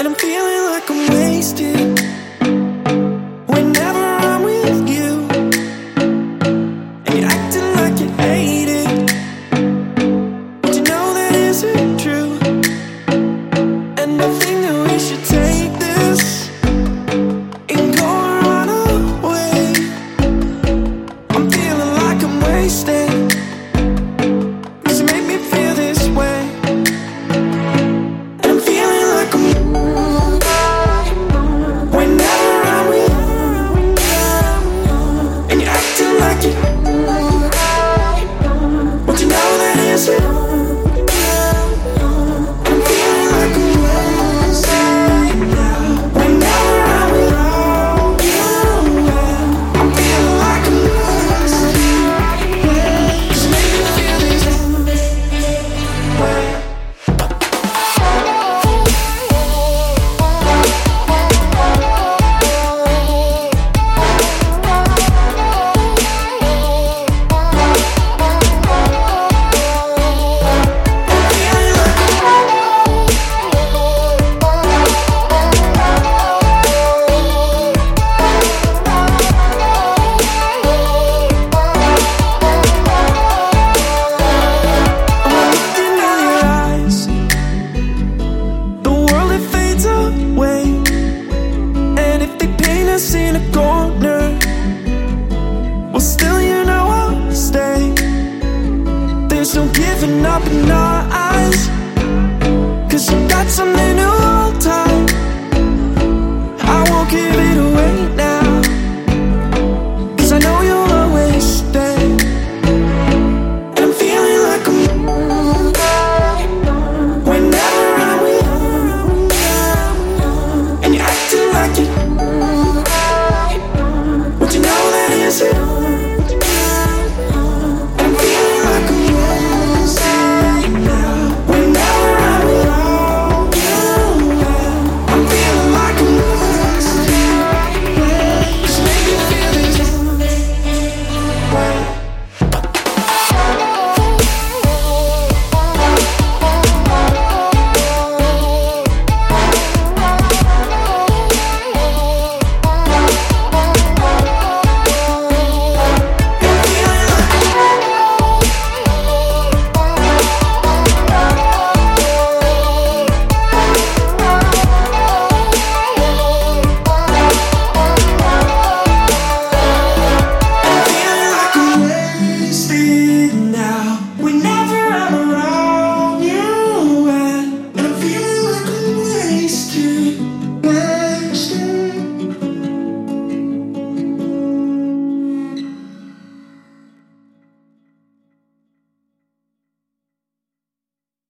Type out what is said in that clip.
And I'm feeling like I'm wasted open up in our eyes. Cause you got something to hold tight. I won't give it.